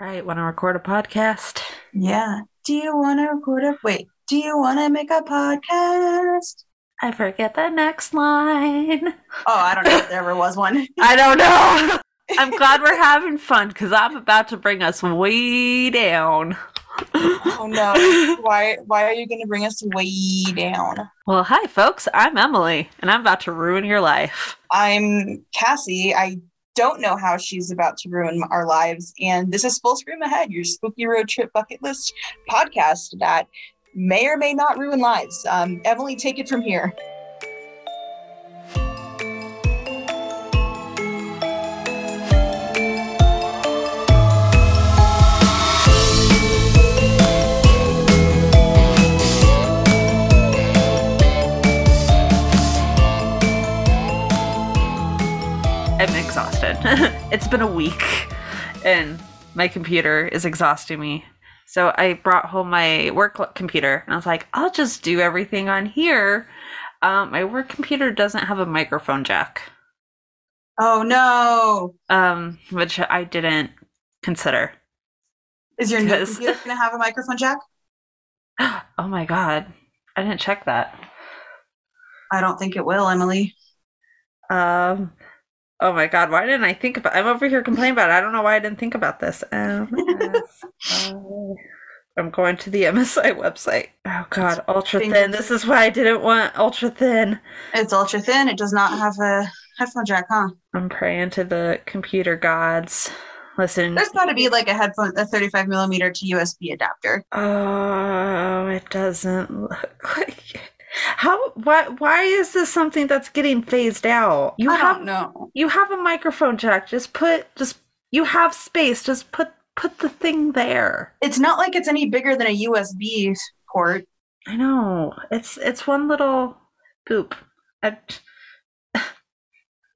Right, want to record a podcast? Yeah. Do you want to record a wait? Do you want to make a podcast? I forget the next line. Oh, I don't know if there ever was one. I don't know. I'm glad we're having fun because I'm about to bring us way down. oh no! Why? Why are you going to bring us way down? Well, hi, folks. I'm Emily, and I'm about to ruin your life. I'm Cassie. I don't know how she's about to ruin our lives, and this is Full Scream Ahead, your spooky road trip bucket list podcast that may or may not ruin lives. Um, Emily, take it from here. it's been a week, and my computer is exhausting me. So I brought home my work computer, and I was like, I'll just do everything on here. Um, my work computer doesn't have a microphone jack, Oh no! um, which I didn't consider. Is your new computer going to have a microphone jack? Oh my god, I didn't check that. I don't think it will, Emily. Um, oh my god, why didn't I think about? I'm over here complaining about it. I don't know why I didn't think about this. Um, MSI. I'm going to the MSI website. Oh god, ultra thin. This is why I didn't want ultra thin. It's ultra thin. It does not have a headphone jack, huh? I'm praying to the computer gods. Listen. There's got to be like a headphone, a 35 millimeter to USB adapter. Oh, it doesn't look like it. How? Why? Why is this something that's getting phased out? You I have know. you have a microphone jack. Just put just you have space. Just put put the thing there. It's not like it's any bigger than a USB port. I know. It's it's one little boop. I, I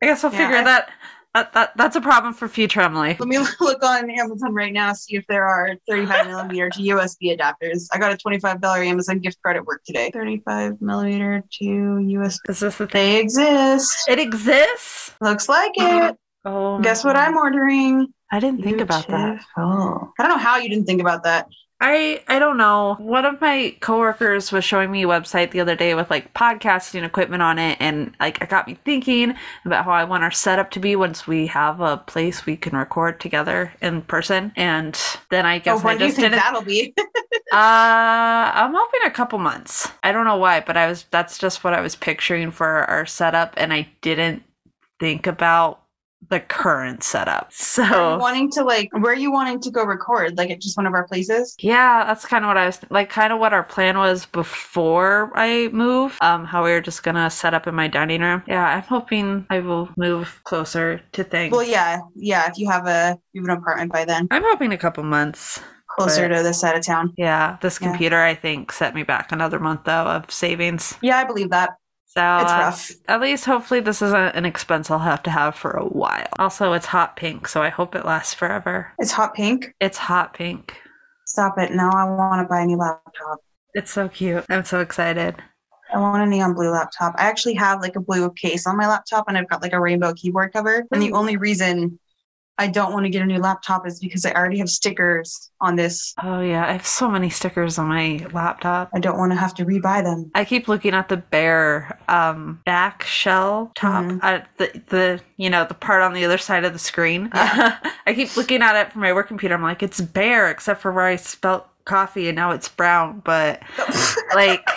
guess I'll Yeah, figure I- that, that that that's a problem for future Emily. Let me look on Amazon right now, see if there are 35 millimeter to USB adapters. I got a $25 Amazon gift card at work today. 35 millimeter to USB. Is this the thing? They exist. It exists. Looks like oh it. Oh, Guess what I'm ordering? I didn't think about that. Oh. I don't know how you didn't think about that. I I don't know. One of my coworkers was showing me a website the other day with like podcasting equipment on it and like it got me thinking about how I want our setup to be once we have a place we can record together in person. And then I Oh, guess when I do you just think didn't that'll be? uh I'm hoping a couple months. I don't know why, but I was that's just what I was picturing for our setup and I didn't think about the current setup. So wanting to like, where are you wanting to go record? Like at just one of our places? Yeah, that's kind of what I was like. Kind of what our plan was before I move. Um, how we were just gonna set up in my dining room. Yeah, I'm hoping I will move closer to things. Well, yeah, yeah. If you have a you have an apartment by then, I'm hoping a couple months. closer But- to this side of town. Yeah, this Yeah. computer I think set me back another month though of savings. Yeah, I believe that. So It's uh, rough. at least hopefully this isn't an expense I'll have to have for a while. Also, it's hot pink, so I hope it lasts forever. It's hot pink. It's hot pink. Stop it. Now I want to buy a new laptop. It's so cute. I'm so excited. I want a neon blue laptop. I actually have like a blue case on my laptop and I've got like a rainbow keyboard cover. And the only reason I don't want to get a new laptop is because I already have stickers on this. Oh yeah, I have so many stickers on my laptop. I don't want to have to rebuy them. I keep looking at the bare um, back shell top, Mhm. uh, the the you know the part on the other side of the screen. Yeah. I keep looking at it from my work computer. I'm like, it's bare except for where I spelt coffee, and now it's brown. But like,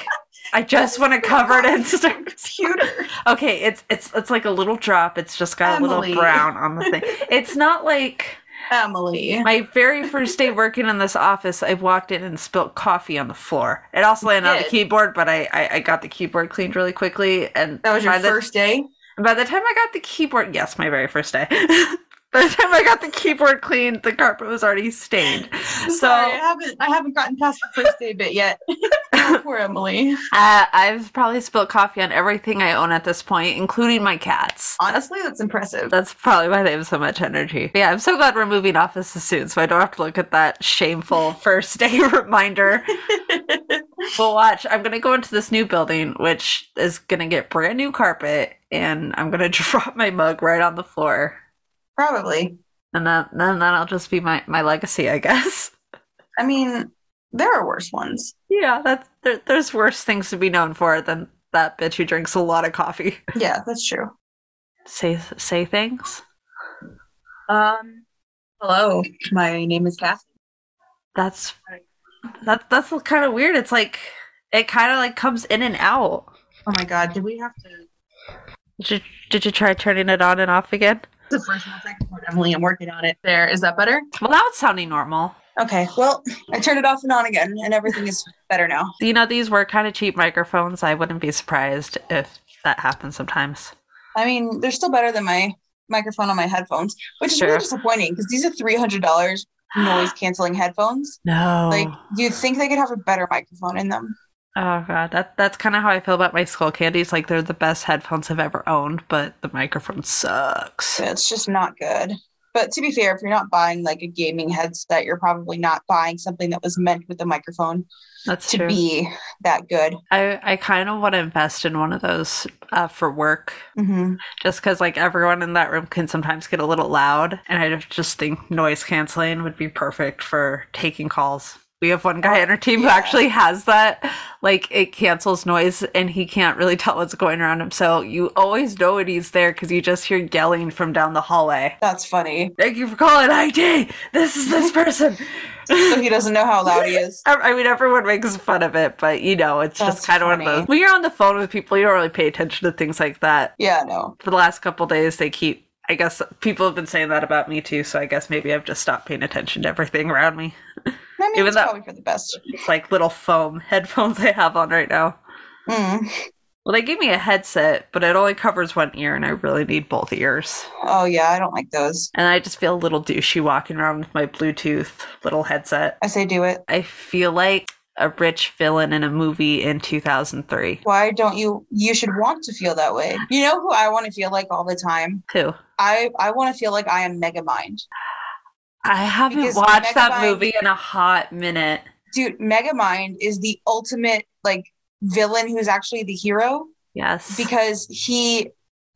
I just want to cover it in. Computer. Okay, it's it's it's like a little drop. It's just got a little brown on the thing. It's not like Emily. my very first day working in this office, I walked in and spilled coffee on the floor. It also landed on the keyboard, but I, I, I got the keyboard cleaned really quickly. And That was your by the, first day? By the time I got the keyboard, yes, my very first day. by the time I got the keyboard cleaned, the carpet was already stained. So Sorry, I haven't I haven't gotten past the first day bit yet. Oh, Poor Emily. uh, I've probably spilled coffee on everything I own at this point, including my cats. Honestly, that's impressive. That's probably why they have so much energy. But yeah, I'm so glad we're moving offices soon, so I don't have to look at that shameful first day reminder. Well, watch. I'm gonna go into this new building, which is gonna get brand new carpet, and I'm gonna drop my mug right on the floor. Probably. And then, then that'll just be my, my legacy, I guess. I mean, there are worse ones. Yeah, that's there, there's worse things to be known for than that bitch who drinks a lot of coffee. Yeah, that's true. Say say things. Um, hello, my name is Cassie. That's that that's kind of weird. It's like it kind of like comes in and out. Oh my god, did we have to? Did you, did you try turning it on and off again? The first one, second one, Emily, I'm working on it. There, is that better? Well, now it's sounding normal. Okay, well, I turned it off and on again, and everything is better now. You know, these were kind of cheap microphones. I wouldn't be surprised if that happens sometimes. I mean, they're still better than my microphone on my headphones, which is Sure. really disappointing because these are three hundred dollars noise canceling headphones. No. Like, you'd think they could have a better microphone in them. Oh god, that that's kind of how I feel about my Skullcandies. Like they're the best headphones I've ever owned, but the microphone sucks. It's just not good. But to be fair, if you're not buying like a gaming headset, you're probably not buying something that was meant with a microphone That's to true. be that good. I I kind of want to invest in one of those uh, for work, hmm just because like everyone in that room can sometimes get a little loud, and I just think noise canceling would be perfect for taking calls. We have one guy on our team who actually has that. Like it cancels noise, and he can't really tell what's going around him. So you always know when he's there because you just hear yelling from down the hallway. That's funny. Thank you for calling IT. This is this person. So he doesn't know how loud he is. I I mean, everyone makes fun of it, but you know, it's That's just kind of one of those. When you're on the phone with people, you don't really pay attention to things like that. Yeah, no. For the last couple days, they keep. I guess people have been saying that about me too, so I guess maybe I've just stopped paying attention to everything around me. Even though- probably for the best. It's like little foam headphones I have on right now. Mm. Well, they gave me a headset, but it only covers one ear, and I really need both ears. Oh yeah, I don't like those. And I just feel a little douchey walking around with my Bluetooth little headset. I say do it. I feel like a rich villain in a movie in 2003. Why don't you? You should want to feel that way. You know who I want to feel like all the time? Who? I I want to feel like I am Megamind. I haven't Because watched that movie in a hot minute. Dude, Megamind is the ultimate like villain who's actually the hero Yes. because he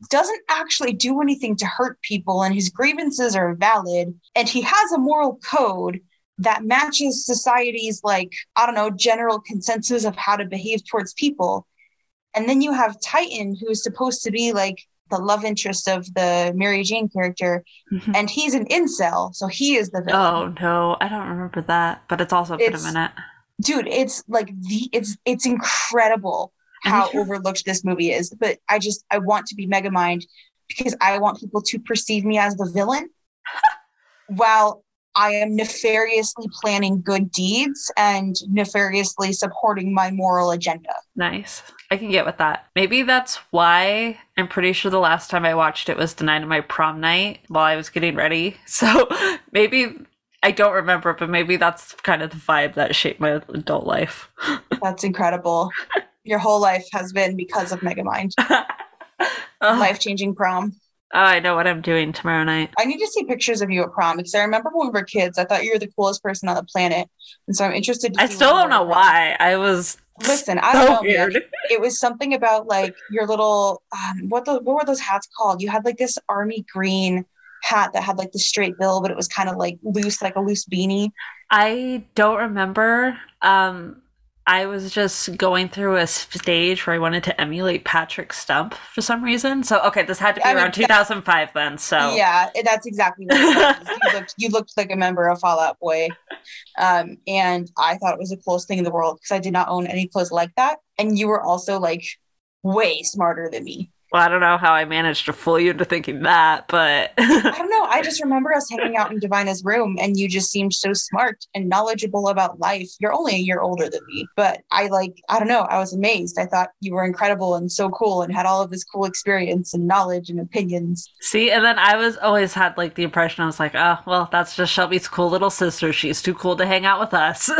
doesn't actually do anything to hurt people and his grievances are valid and he has a moral code that matches society's like i don't know general consensus of how to behave towards people and then you have titan who is supposed to be like the love interest of the mary jane character Mhm. and he's an incel so he is the villain oh no, I don't remember that, but it's also been a minute. dude it's like the it's it's incredible how overlooked this movie is but i just i want to be megamind because i want people to perceive me as the villain while i am nefariously planning good deeds and nefariously supporting my moral agenda Nice. I can get with that. Maybe that's why I'm pretty sure the last time I watched it was the night of my prom night while I was getting ready. So maybe I don't remember, but maybe that's kind of the vibe that shaped my adult life. that's incredible your whole life has been because of megamind oh, life-changing prom I know what I'm doing tomorrow night. I need to see pictures of you at prom because I remember when we were kids, I thought you were the coolest person on the planet. And so I'm interested to I still don't know wore at prom. why. I was Listen, I so don't know. man. weird. It was something about like your little um, what the what were those hats called? You had like this army green hat that had like the straight bill, but it was kind of like loose, like a loose beanie. I don't remember. Um, I was just going through a stage where I wanted to emulate Patrick Stump for some reason. So okay, this had to be I mean, around 2005 then. So Yeah, that's exactly what it was. you, looked, you looked like a member of Fall Out Boy. Um, and I thought it was the coolest thing in the world because I did not own any clothes like that. And you were also like way smarter than me. Well, I don't know how I managed to fool you into thinking that, but I don't know. I just remember us hanging out in Divina's room and you just seemed so smart and knowledgeable about life. You're only a year older than me, but I like, I don't know. I was amazed. I thought you were incredible and so cool and had all of this cool experience and knowledge and opinions. see, and then I was always had like the impression I was like, oh, well, that's just Shelby's cool little sister. She's too cool to hang out with us.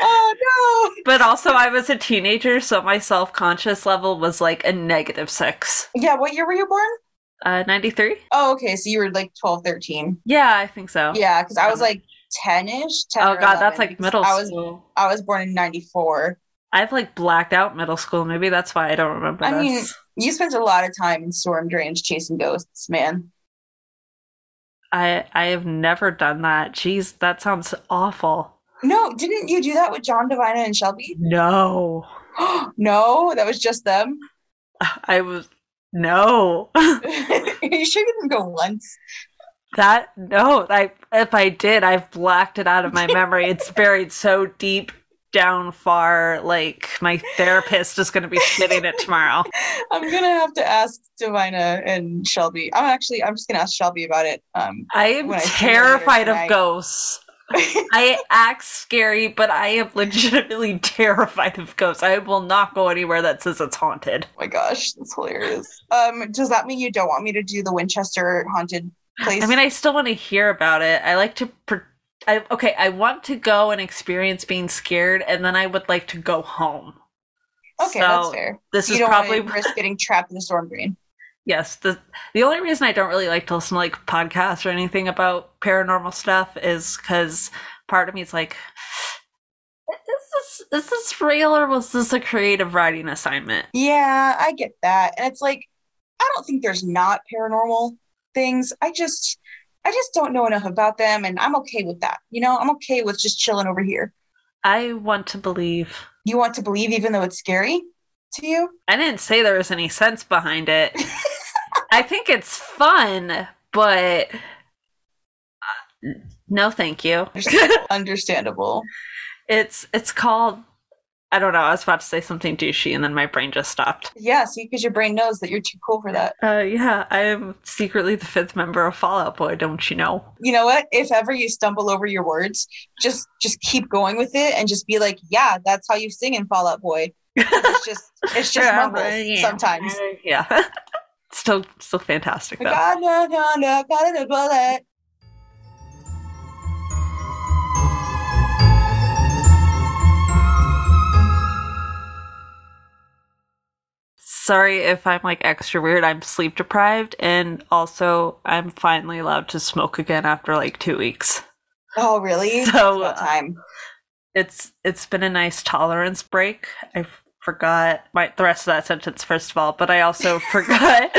Oh but also, I was a teenager, so my self conscious level was like a negative six. Yeah. What year were you born? Uh, 93? Oh, okay. So you were like 12, 13. Yeah, I think so. Yeah. Cause I was like 10 ish. Oh, God, that's like middle I was, school. I was born in 94. I've like blacked out middle school. Maybe that's why I don't remember I this. mean, You spent a lot of time in storm drains chasing ghosts, man. I I have never done that. Jeez, that sounds awful. No, didn't you do that with John Divina and Shelby? No. no, that was just them. I was no. You sure you didn't go once? That no, I if I did, I've blacked it out of my memory. it's buried so deep down far, like my therapist is gonna be shitting it tomorrow. I'm gonna have to ask Divina and Shelby. I'm actually I'm just gonna ask Shelby about it. Um I am when I see her later terrified of ghosts. I act scary, but I am legitimately terrified of ghosts. I will not go anywhere that says it's haunted. Oh my gosh, that's hilarious. Um, does that mean you don't want me to do the Winchester haunted place? I mean, I still want to hear about it. I like to. Pre- I, okay, I want to go and experience being scared, and then I would like to go home. okay, so that's fair. This You is don't probably risk getting trapped in a storm drain. Yes. The the only reason I don't really like to listen to like podcasts or anything about paranormal stuff is because part of me is like, is this is this real or was this a creative writing assignment? Yeah, I get that, and it's like I don't think there's not paranormal things. I just I just don't know enough about them, and I'm okay with that. You know, I'm okay with just chilling over here. I want to believe. You want to believe, even though it's scary to you. I didn't say there was any sense behind it. I think it's fun, but uh, no, thank you. Understandable. It's it's called. I don't know. I was about to say something douchey, and then my brain just stopped. Yeah, see, because your brain knows that you're too cool for that. Uh, yeah, I am secretly the fifth member of Fall Out Boy. Don't you know? you know what if ever you stumble over your words just just keep going with it and just be like yeah that's how you sing in fall out boy it's just it's just mumbles Yeah. sometimes Yeah, still still fantastic though. Sorry if I'm like extra weird. I'm sleep deprived, and also I'm finally allowed to smoke again after like two weeks. oh really So, It's uh, time It's it's been a nice tolerance break. I forgot my the rest of that sentence first of all, but I also forgot.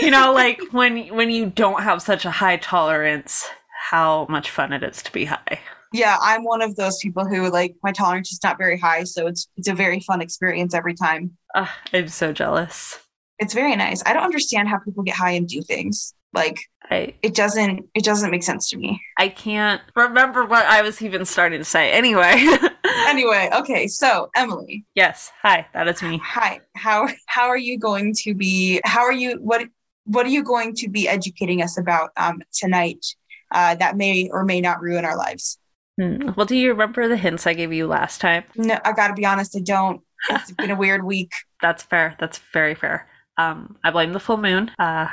you know, like when when you don't have such a high tolerance, how much fun it is to be high. yeah i'm one of those people who like my tolerance is not very high so it's it's a very fun experience every time Uh, I'm so jealous. it's very nice i don't understand how people get high and do things like I it doesn't it doesn't make sense to me I can't remember what I was even starting to say. Anyway. anyway okay so emily yes. Hi, that is me. Hi. How how are you going to be? How are you? What what are you going to be educating us about um, tonight? Uh, that may or may not ruin our lives. Hmm. Well, do you remember the hints I gave you last time? No, I got to be honest. I don't. It's been a weird week. That's fair. That's very fair. Um, I blame the full moon. Uh,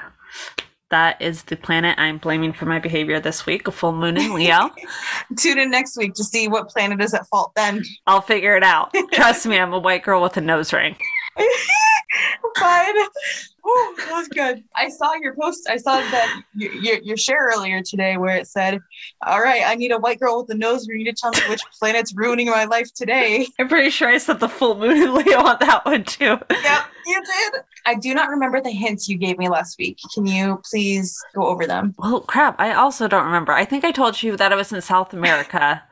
that is the planet I'm blaming for my behavior this week. A full moon in Leo. Tune in next week to see what planet is at fault. Then. I'll figure it out. Trust me, I'm a white girl with a nose ring. Ooh, that was good. I saw your post. I saw that your, your your share earlier today where it said, "All right, I need a white girl with a nose ring to tell me which planet's ruining my life today." I'm pretty sure I said the full moon in Leo on that one too. Yep, you did. I do not remember the hints you gave me last week. Can you please go over them? Well, crap. I also don't remember. I think I told you that I was in South America.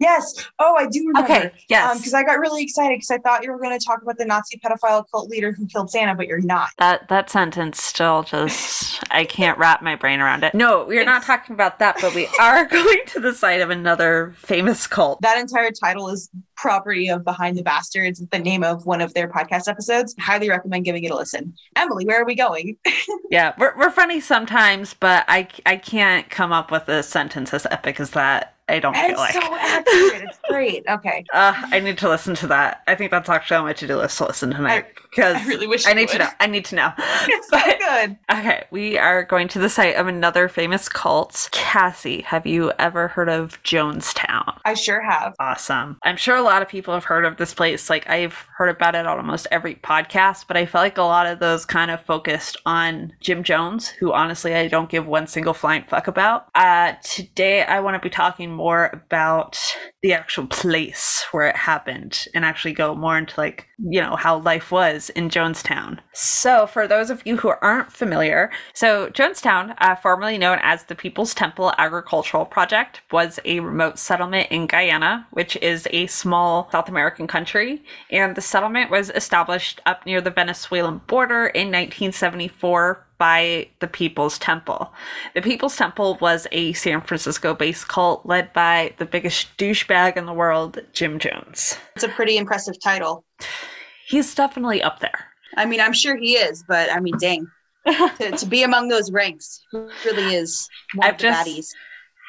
Yes. Oh, I do remember. Okay. Yes. Um, because I got really excited because I thought you were going to talk about the Nazi pedophile cult leader who killed Santa, but you're not. That that sentence still just I can't wrap my brain around it. No, we're not talking about that, but we are going to the site of another famous cult. That entire title is property of Behind the Bastards, the name of one of their podcast episodes. Highly recommend giving it a listen. Emily, where are we going? Yeah, we're we're funny sometimes, but I I can't come up with a sentence as epic as that. I don't feel It's like. so accurate. It's great. Okay. Uh, I need to listen to that. I think that's actually on my to do list to listen tonight because I really wish I need to know. I need to know. It's so good. Okay, we are going to the site of another famous cult. Cassie, have you ever heard of Jonestown? I sure have. Awesome. I'm sure a lot of people have heard of this place. Like, I've heard about it on almost every podcast, but I feel like a lot of those kind of focused on Jim Jones, who honestly I don't give one single flying fuck about. Uh, today, I want to be talking more about the actual place where it happened and actually go more into like, you know, how life was in Jonestown. So, for those of you who aren't familiar, so Jonestown, uh, formerly known as the People's Temple Agricultural Project, was a remote settlement in Guyana, which is a small South American country. And the settlement was established up near the Venezuelan border in 1974 by the People's Temple. The People's Temple was a San Francisco based cult led by the biggest douchebag in the world, Jim Jones. It's a pretty impressive title. He's definitely up there. I mean, I'm sure he is, but I mean, dang. to, to be among those ranks really is one I've of the just- baddies.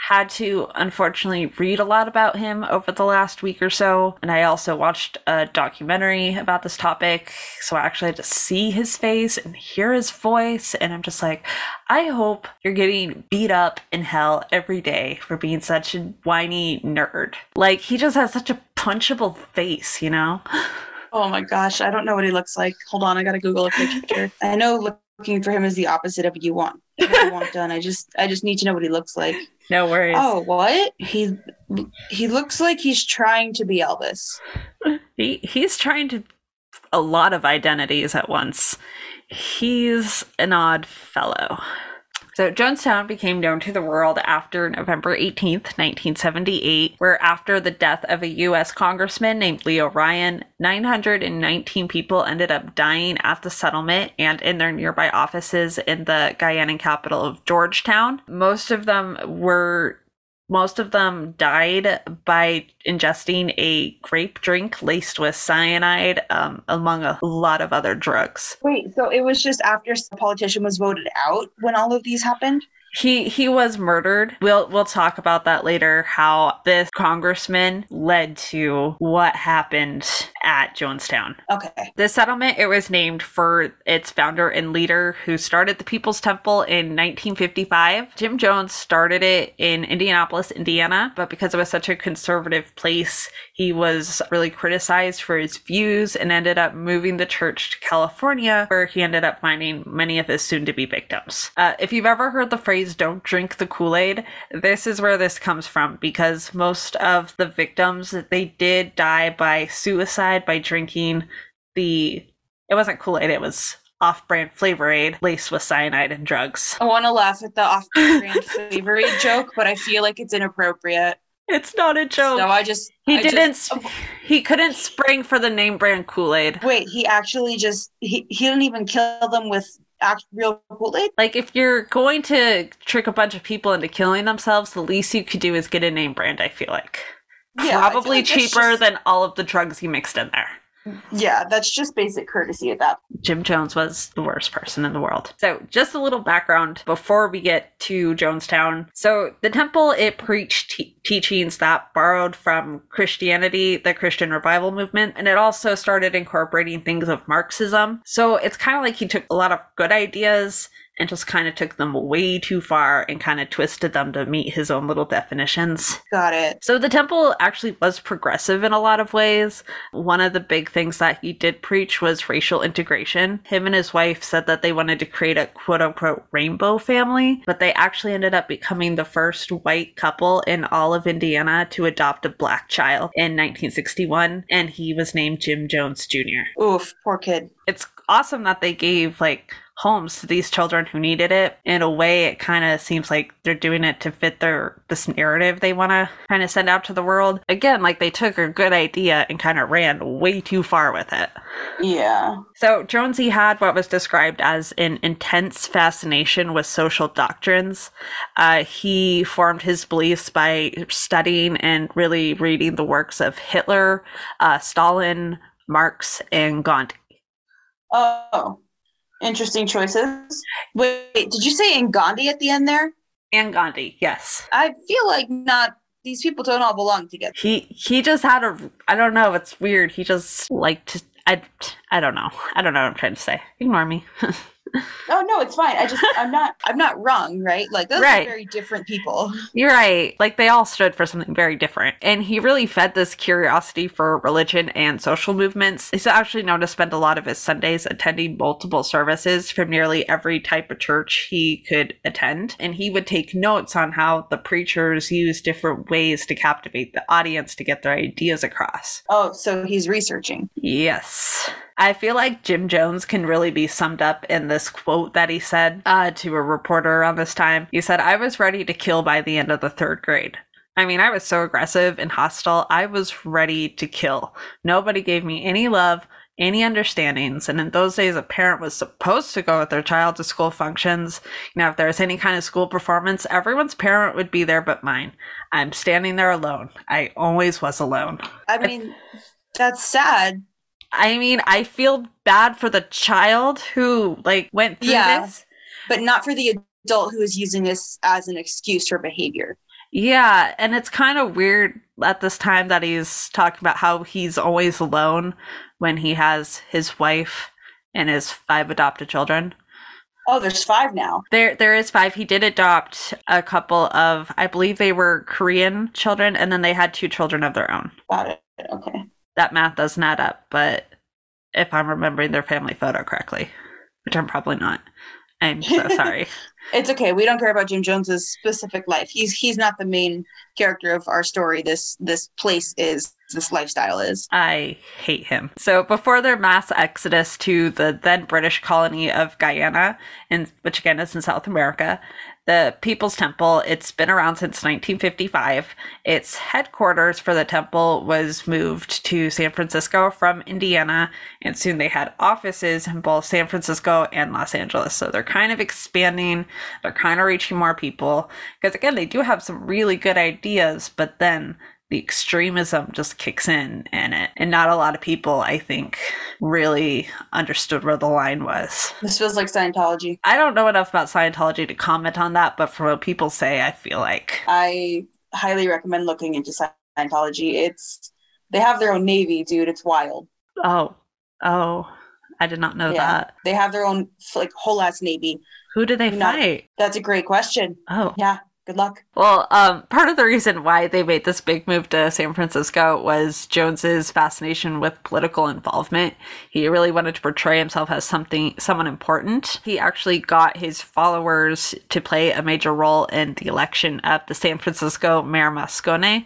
Had to unfortunately read a lot about him over the last week or so, and I also watched a documentary about this topic. So I actually had to see his face and hear his voice, and I'm just like, I hope you're getting beat up in hell every day for being such a whiny nerd. Like, he just has such a punchable face, you know? Oh my gosh, I don't know what he looks like. Hold on, I gotta Google a picture. I know looking for him is the opposite of you want. What you want done. I just I just need to know what he looks like. No worries. Oh, what? He he looks like he's trying to be Elvis. He he's trying to a lot of identities at once. He's an odd fellow. So Jonestown became known to the world after November 18th, 1978, where after the death of a US congressman named Leo Ryan, 919 people ended up dying at the settlement and in their nearby offices in the Guyanan capital of Georgetown. Most of them were most of them died by ingesting a grape drink laced with cyanide, um, among a lot of other drugs. Wait, so it was just after the politician was voted out when all of these happened? He he was murdered. We'll we'll talk about that later. How this congressman led to what happened at Jonestown. Okay. The settlement it was named for its founder and leader who started the People's Temple in 1955. Jim Jones started it in Indianapolis, Indiana, but because it was such a conservative place, he was really criticized for his views and ended up moving the church to California, where he ended up finding many of his soon-to-be victims. Uh, if you've ever heard the phrase "Don't drink the Kool-Aid," this is where this comes from because most of the victims they did die by suicide by drinking the it wasn't Kool-Aid, it was off-brand flavor aid laced with cyanide and drugs. I want to laugh at the off-brand flavor aid joke, but I feel like it's inappropriate. It's not a joke. No, I just he I didn't Just, sp- he couldn't spring for the name brand Kool-Aid. wait, he actually just he, he didn't even kill them with act real Kool-Aid. Like if you're going to trick a bunch of people into killing themselves, the least you could do is get a name brand, I feel like. Yeah, Probably like cheaper just- than all of the drugs he mixed in there. Yeah, that's just basic courtesy at that. Jim Jones was the worst person in the world. So, just a little background before we get to Jonestown. So, the temple it preached te- teachings that borrowed from Christianity, the Christian revival movement, and it also started incorporating things of Marxism. So, it's kind of like he took a lot of good ideas and just kind of took them way too far and kind of twisted them to meet his own little definitions. Got it. So the temple actually was progressive in a lot of ways. One of the big things that he did preach was racial integration. Him and his wife said that they wanted to create a quote unquote rainbow family, but they actually ended up becoming the first white couple in all of Indiana to adopt a black child in 1961, and he was named Jim Jones Jr. Oof, poor kid. It's awesome that they gave like homes to these children who needed it. In a way, it kind of seems like they're doing it to fit their this narrative they want to kind of send out to the world. Again, like they took a good idea and kind of ran way too far with it. Yeah. So Jonesy had what was described as an intense fascination with social doctrines. Uh, he formed his beliefs by studying and really reading the works of Hitler, uh, Stalin, Marx, and Gandhi. Oh, interesting choices. Wait, did you say in Gandhi at the end there? And Gandhi, yes. I feel like not. These people don't all belong together. He he just had a I don't know, it's weird. He just liked I I don't know. I don't know what I'm trying to say. Ignore me. Oh no, it's fine. I just I'm not I'm not wrong, right? Like those Right. are very different people. You're right. Like they all stood for something very different. And he really fed this curiosity for religion and social movements. He's actually known to spend a lot of his Sundays attending multiple services from nearly every type of church he could attend. And he would take notes on how the preachers use different ways to captivate the audience to get their ideas across. Oh, so he's researching. Yes. I feel like Jim Jones can really be summed up in this quote that he said uh, to a reporter around this time. He said, I was ready to kill by the end of the third grade. I mean, I was so aggressive and hostile. I was ready to kill. Nobody gave me any love, any understandings. And in those days, a parent was supposed to go with their child to school functions. You know, if there was any kind of school performance, everyone's parent would be there but mine. I'm standing there alone. I always was alone. I mean, that's sad. I mean, I feel bad for the child who like went through Yeah. this. but not for the adult who is using this as an excuse for behavior. Yeah, and it's kind of weird at this time that he's talking about how he's always alone when he has his wife and his five adopted children. Oh, there's five now. There there is five. He did adopt a couple of I believe they were Korean children and then they had two children of their own. Got it. Okay. That math doesn't add up, but if I'm remembering their family photo correctly, which I'm probably not. I'm so sorry. It's okay. We don't care about Jim Jones's specific life. He's he's not the main character of our story. This this place is this lifestyle is. I hate him. So before their mass exodus to the then British colony of Guyana, in, which again is in South America, the People's Temple, it's been around since 1955. Its headquarters for the temple was moved to San Francisco from Indiana, and soon they had offices in both San Francisco and Los Angeles. So they're kind of expanding, they're kind of reaching more people. Because again, they do have some really good ideas, but then the extremism just kicks in in it. And not a lot of people, I think, really understood where the line was. This feels like Scientology. I don't know enough about Scientology to comment on that, but from what people say, I feel like I highly recommend looking into Scientology. It's they have their own navy, dude. It's wild. oh, oh, I did not know Yeah. that. They have their own like whole ass navy. Who do they Not- fight? That's a great question. Oh, Yeah. Good luck. Well, um, part of the reason why they made this big move to San Francisco was Jones's fascination with political involvement. He really wanted to portray himself as something, someone important. He actually got his followers to play a major role in the election of the San Francisco Mayor Moscone.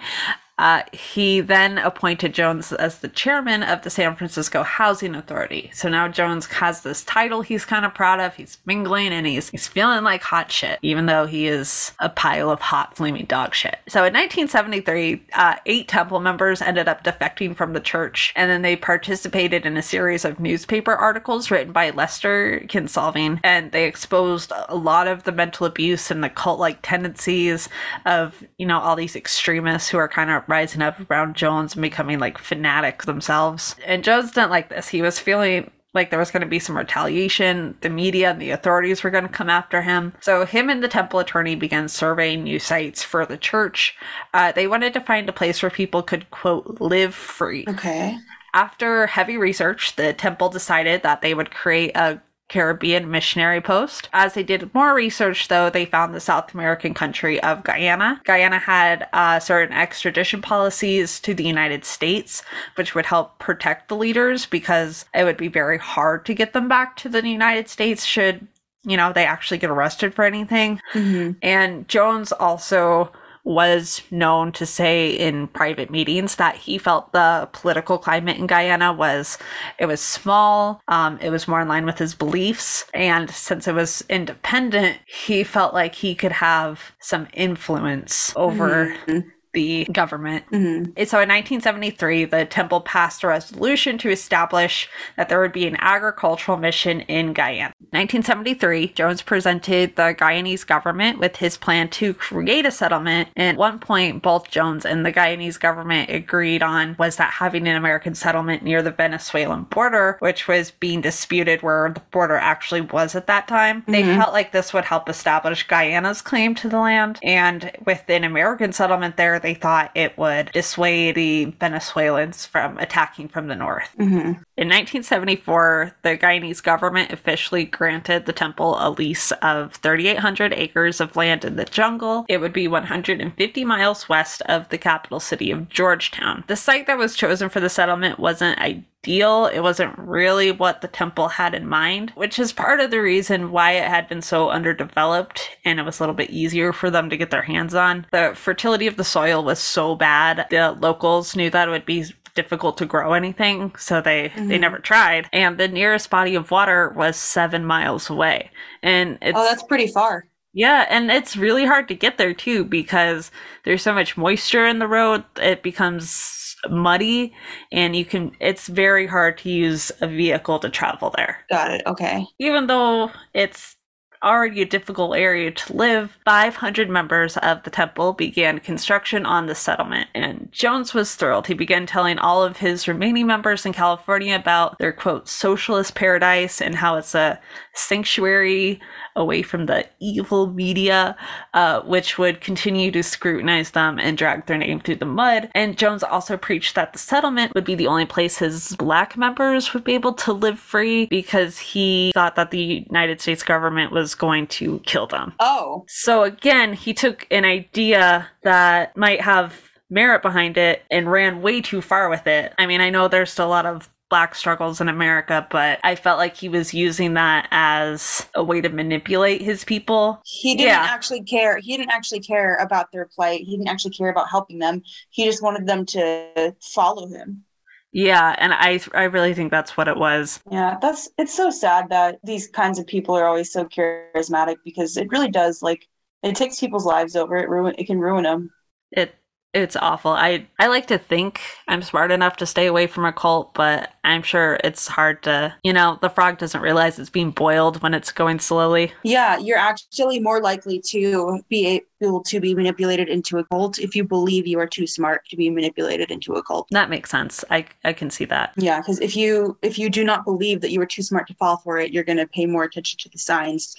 Uh, he then appointed Jones as the chairman of the San Francisco Housing Authority. So now Jones has this title he's kind of proud of. He's mingling and he's he's feeling like hot shit, even though he is a pile of hot flaming dog shit. So in 1973, uh, eight temple members ended up defecting from the church, and then they participated in a series of newspaper articles written by Lester Kinsolving, and they exposed a lot of the mental abuse and the cult-like tendencies of you know all these extremists who are kind of rising up around Jones and becoming like fanatics themselves. And Jones didn't like this. He was feeling like there was going to be some retaliation. The media and the authorities were going to come after him. So him and the temple attorney began surveying new sites for the church. Uh, they wanted to find a place where people could quote live free. Okay. After heavy research, the temple decided that they would create a Caribbean missionary post. As they did more research, though, they found the South American country of Guyana. Guyana had uh, certain extradition policies to the United States, which would help protect the leaders because it would be very hard to get them back to the United States should, you know, they actually get arrested for anything. hmm And Jones also was known to say in private meetings that he felt the political climate in Guyana was it was small, um, it was more in line with his beliefs, and since it was independent, he felt like he could have some influence over Mhm. The government. hmm So in 1973, the temple passed a resolution to establish that there would be an agricultural mission in Guyana. 1973, Jones presented the Guyanese government with his plan to create a settlement. And at one point, both Jones and the Guyanese government agreed on was that having an American settlement near the Venezuelan border, which was being disputed where the border actually was at that time, they Mhm. felt like this would help establish Guyana's claim to the land. And with an American settlement there, they thought it would dissuade the Venezuelans from attacking from the north. Mm-hmm. In 1974, the Guyanese government officially granted the temple a lease of 3,800 acres of land in the jungle. It would be 150 miles west of the capital city of Georgetown. The site that was chosen for the settlement wasn't ideal. It wasn't really what the temple had in mind, which is part of the reason why it had been so underdeveloped and it was a little bit easier for them to get their hands on. The fertility of the soil was so bad, the locals knew that it would be difficult to grow anything, so they they Mhm. never tried. And the nearest body of water was seven miles away, and it's Oh, that's pretty far. yeah, and it's really hard to get there too because there's so much moisture in the road. It becomes muddy, and you can. It's very hard to use a vehicle to travel there Got it. Okay. even though it's already a difficult area to live, 500 members of the temple began construction on the settlement. And Jones was thrilled. He began telling all of his remaining members in California about their quote, socialist paradise and how it's a sanctuary away from the evil media, uh, which would continue to scrutinize them and drag their name through the mud. And Jones also preached that the settlement would be the only place his black members would be able to live free because he thought that the United States government was going to kill them. Oh, So again, he took an idea that might have merit behind it and ran way too far with it. I mean, I know there's still a lot of black struggles in America, but I felt like he was using that as a way to manipulate his people. he didn't Yeah. actually care. He didn't actually care about their plight. He didn't actually care about helping them. He just wanted them to follow him. Yeah, and I I really think that's what it was. Yeah, that's it's so sad that these kinds of people are always so charismatic because it really does like it takes people's lives over. It ruin it can ruin them. It it's awful. I I like to think I'm smart enough to stay away from a cult, but I'm sure it's hard to, you know, the frog doesn't realize it's being boiled when it's going slowly. Yeah, you're actually more likely to be able to be manipulated into a cult if you believe you are too smart to be manipulated into a cult. That makes sense. I I can see that. Yeah, because if you if you do not believe that you are too smart to fall for it, you're going to pay more attention to the signs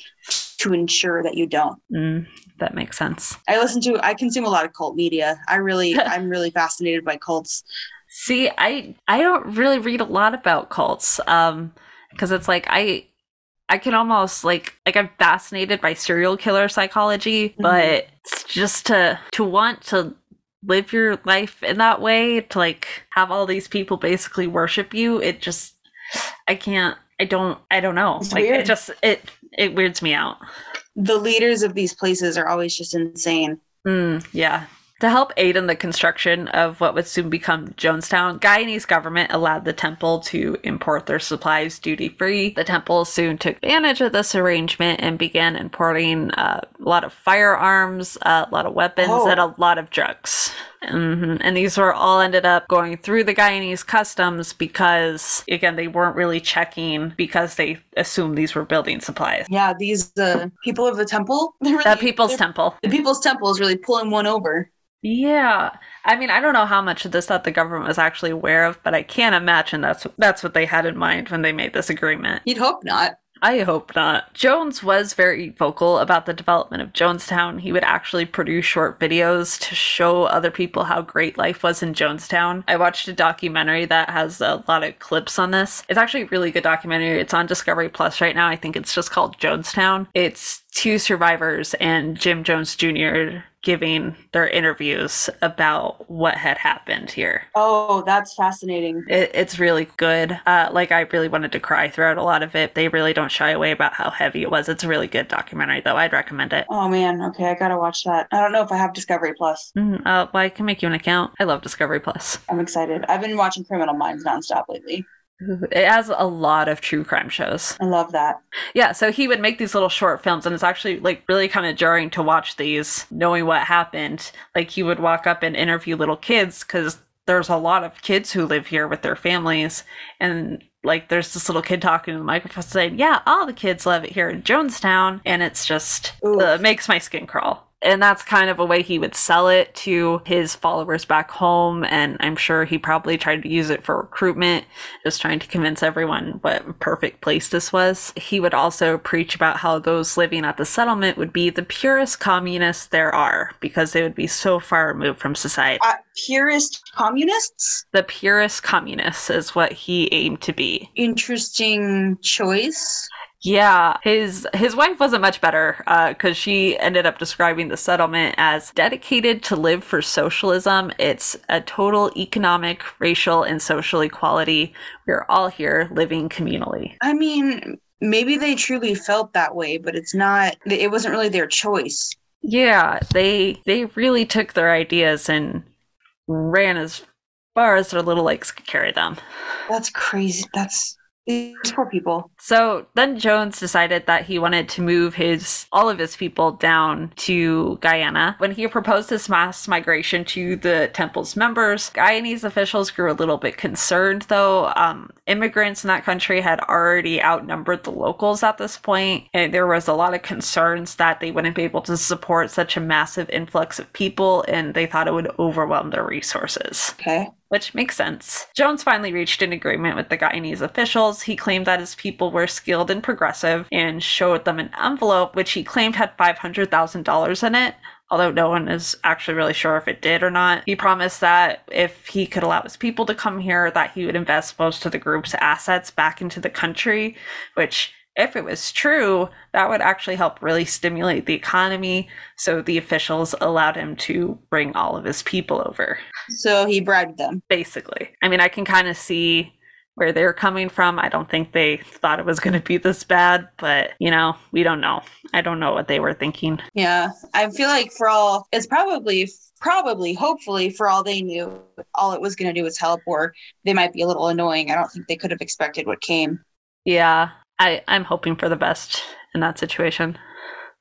to ensure that you don't. Mm, that makes sense. I listen to I consume a lot of cult media. I really I'm really fascinated by cults. See, I I don't really read a lot about cults um because it's like I I can almost like like I'm fascinated by serial killer psychology, Mhm. but it's just to to want to live your life in that way to like have all these people basically worship you, it just I can't I don't I don't know. It's like weird. it just it it weirds me out. The leaders of these places are always just insane. Mm, yeah. To help aid in the construction of what would soon become Jonestown, Guyanese government allowed the temple to import their supplies duty free. The temple soon took advantage of this arrangement and began importing uh, a lot of firearms, uh, a lot of weapons, Oh. and a lot of drugs. hmm And these were all ended up going through the Guyanese customs because, again, they weren't really checking because they assumed these were building supplies. Yeah, these uh, people of the temple, really, The People's Temple. the people's temple is really pulling one over. Yeah. I mean, I don't know how much of this that the government was actually aware of, but I can't imagine that's that's what they had in mind when they made this agreement. You'd hope not. I hope not. Jones was very vocal about the development of Jonestown. He would actually produce short videos to show other people how great life was in Jonestown. I watched a documentary that has a lot of clips on this. It's actually a really good documentary. It's on Discovery Plus right now. I think it's just called Jonestown. It's two survivors and Jim Jones Jr. giving their interviews about what had happened here. Oh, that's fascinating. It, it's really good. Uh, like I really wanted to cry throughout a lot of it. They really don't shy away about how heavy it was. It's a really good documentary, though. I'd recommend it. Oh man, okay, I gotta watch that. I don't know if I have Discovery Plus. Mm, uh, well, I can make you an account. I love Discovery Plus. I'm excited. I've been watching Criminal Minds nonstop lately. It has a lot of true crime shows. I love that. Yeah, so he would make these little short films, and it's actually like really kind of jarring to watch these, knowing what happened. Like he would walk up and interview little kids because there's a lot of kids who live here with their families, and like there's this little kid talking to the microphone saying, "Yeah, all the kids love it here in Jonestown," and it's just uh, makes my skin crawl. And that's kind of a way he would sell it to his followers back home and i'm sure he probably tried to use it for recruitment just trying to convince everyone what a perfect place this was he would also preach about how those living at the settlement would be the purest communists there are because they would be so far removed from society Uh, purist communists? the purest communists is what he aimed to be Interesting choice. Yeah, his his wife wasn't much better uh, because she ended up describing the settlement as dedicated to live for socialism. It's a total economic, racial, and social equality. We're all here living communally. I mean, maybe they truly felt that way, but it's not, it wasn't really their choice. Yeah, they they really took their ideas and ran as far as their little legs could carry them. That's crazy. That's, poor people. So then Jones decided that he wanted to move his all of his people down to Guyana. When he proposed this mass migration to the temple's members, Guyanese officials grew a little bit concerned though. Um, immigrants in that country had already outnumbered the locals at this point, and there was a lot of concerns that they wouldn't be able to support such a massive influx of people, and they thought it would overwhelm their resources Okay. Which makes sense. Jones finally reached an agreement with the Guyanese officials. He claimed that his people were skilled and progressive and showed them an envelope which he claimed had $500,000 in it. Although no one is actually really sure if it did or not. He promised that if he could allow his people to come here, that he would invest most of the group's assets back into the country, which if it was true, that would actually help really stimulate the economy. So the officials allowed him to bring all of his people over So he bribed them. basically. I mean, I can kind of see where they're coming from. I don't think they thought it was going to be this bad, but you know, we don't know. I don't know what they were thinking. Yeah. I feel like for all, it's probably, probably, hopefully, for all they knew, all it was going to do was help, or they might be a little annoying. I don't think they could have expected what came. Yeah, I I'm hoping for the best in that situation.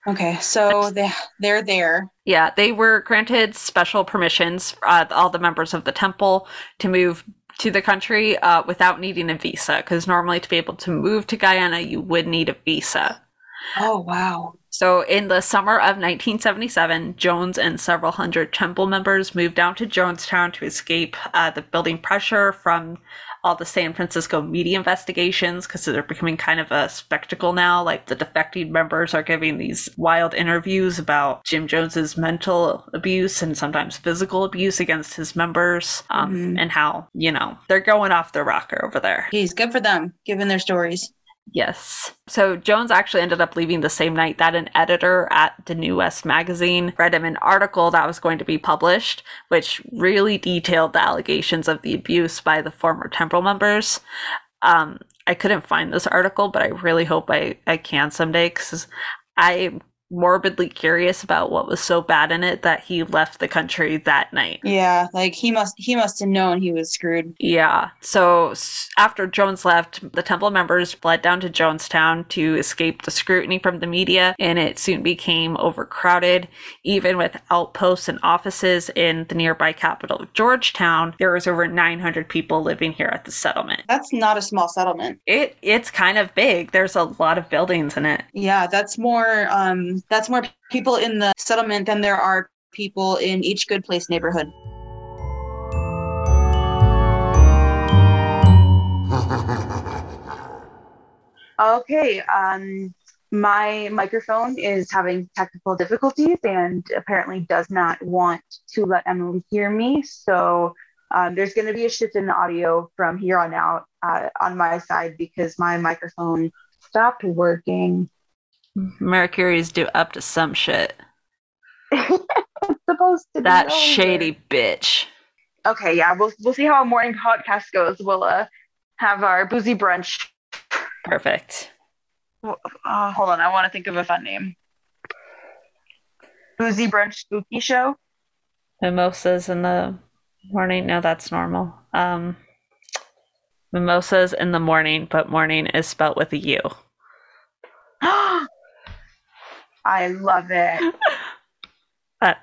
Okay. So they, they're there. Yeah, they were granted special permissions, uh, all the members of the temple, to move to the country uh, without needing a visa. Because normally, to be able to move to Guyana, you would need a visa. Oh, wow. So, in the summer of 1977, Jones and several hundred temple members moved down to Jonestown to escape uh, the building pressure from all the San Francisco media investigations because they're becoming kind of a spectacle now. Like the defecting members are giving these wild interviews about Jim Jones's mental abuse and sometimes physical abuse against his members, um, Mhm. and how you know they're going off their rocker over there. He's good for them, given their stories. Yes. So Jones actually ended up leaving the same night that an editor at the New West magazine read him an article that was going to be published, which really detailed the allegations of the abuse by the former Temple members. Um, I couldn't find this article, but I really hope I, I can someday because I'm morbidly curious about what was so bad in it that he left the country that night. Yeah, like he must he must have known he was screwed. Yeah. So after Jones left, the temple members fled down to Jonestown to escape the scrutiny from the media, and it soon became overcrowded. Even with outposts and offices in the nearby capital of Georgetown, there was over 900 people living here at the settlement. That's not a small settlement. It it's kind of big. There's a lot of buildings in it. Yeah, that's more um that's more people in the settlement than there are people in each good place neighborhood. Okay, um my microphone is having technical difficulties and apparently does not want to let Emily hear me. So um, there's going to be a shift in the audio from here on out uh, on my side because my microphone stopped working. Mercury's do up to some shit. supposed to That shady bitch. Okay, yeah, we'll we'll see how a morning podcast goes. We'll uh have our boozy brunch. Perfect. Uh, hold on, I want to think of a fun name. Boozy brunch spooky show. Mimosas in the morning. No, that's normal. Um, mimosas in the morning, but morning is spelt with a U. I love it. Uh,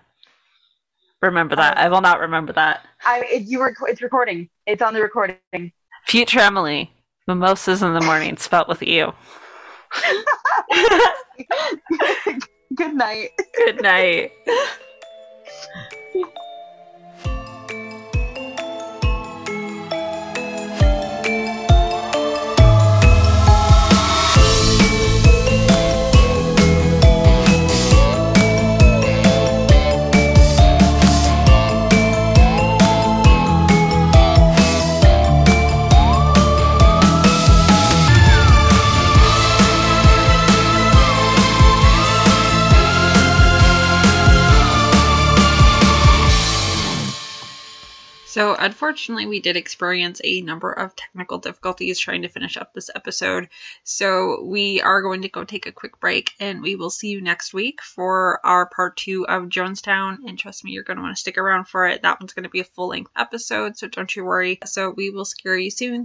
remember that. I will not remember that. I it, you were it's recording. It's on the recording. Future Emily. Mimosas in the morning, spelt with a U. Good night. Good night. So, unfortunately, we did experience a number of technical difficulties trying to finish up this episode. So, we are going to go take a quick break and we will see you next week for our part two of Jonestown. And trust me, you're going to want to stick around for it. That one's going to be a full length episode, so don't you worry. So, we will scare you soon.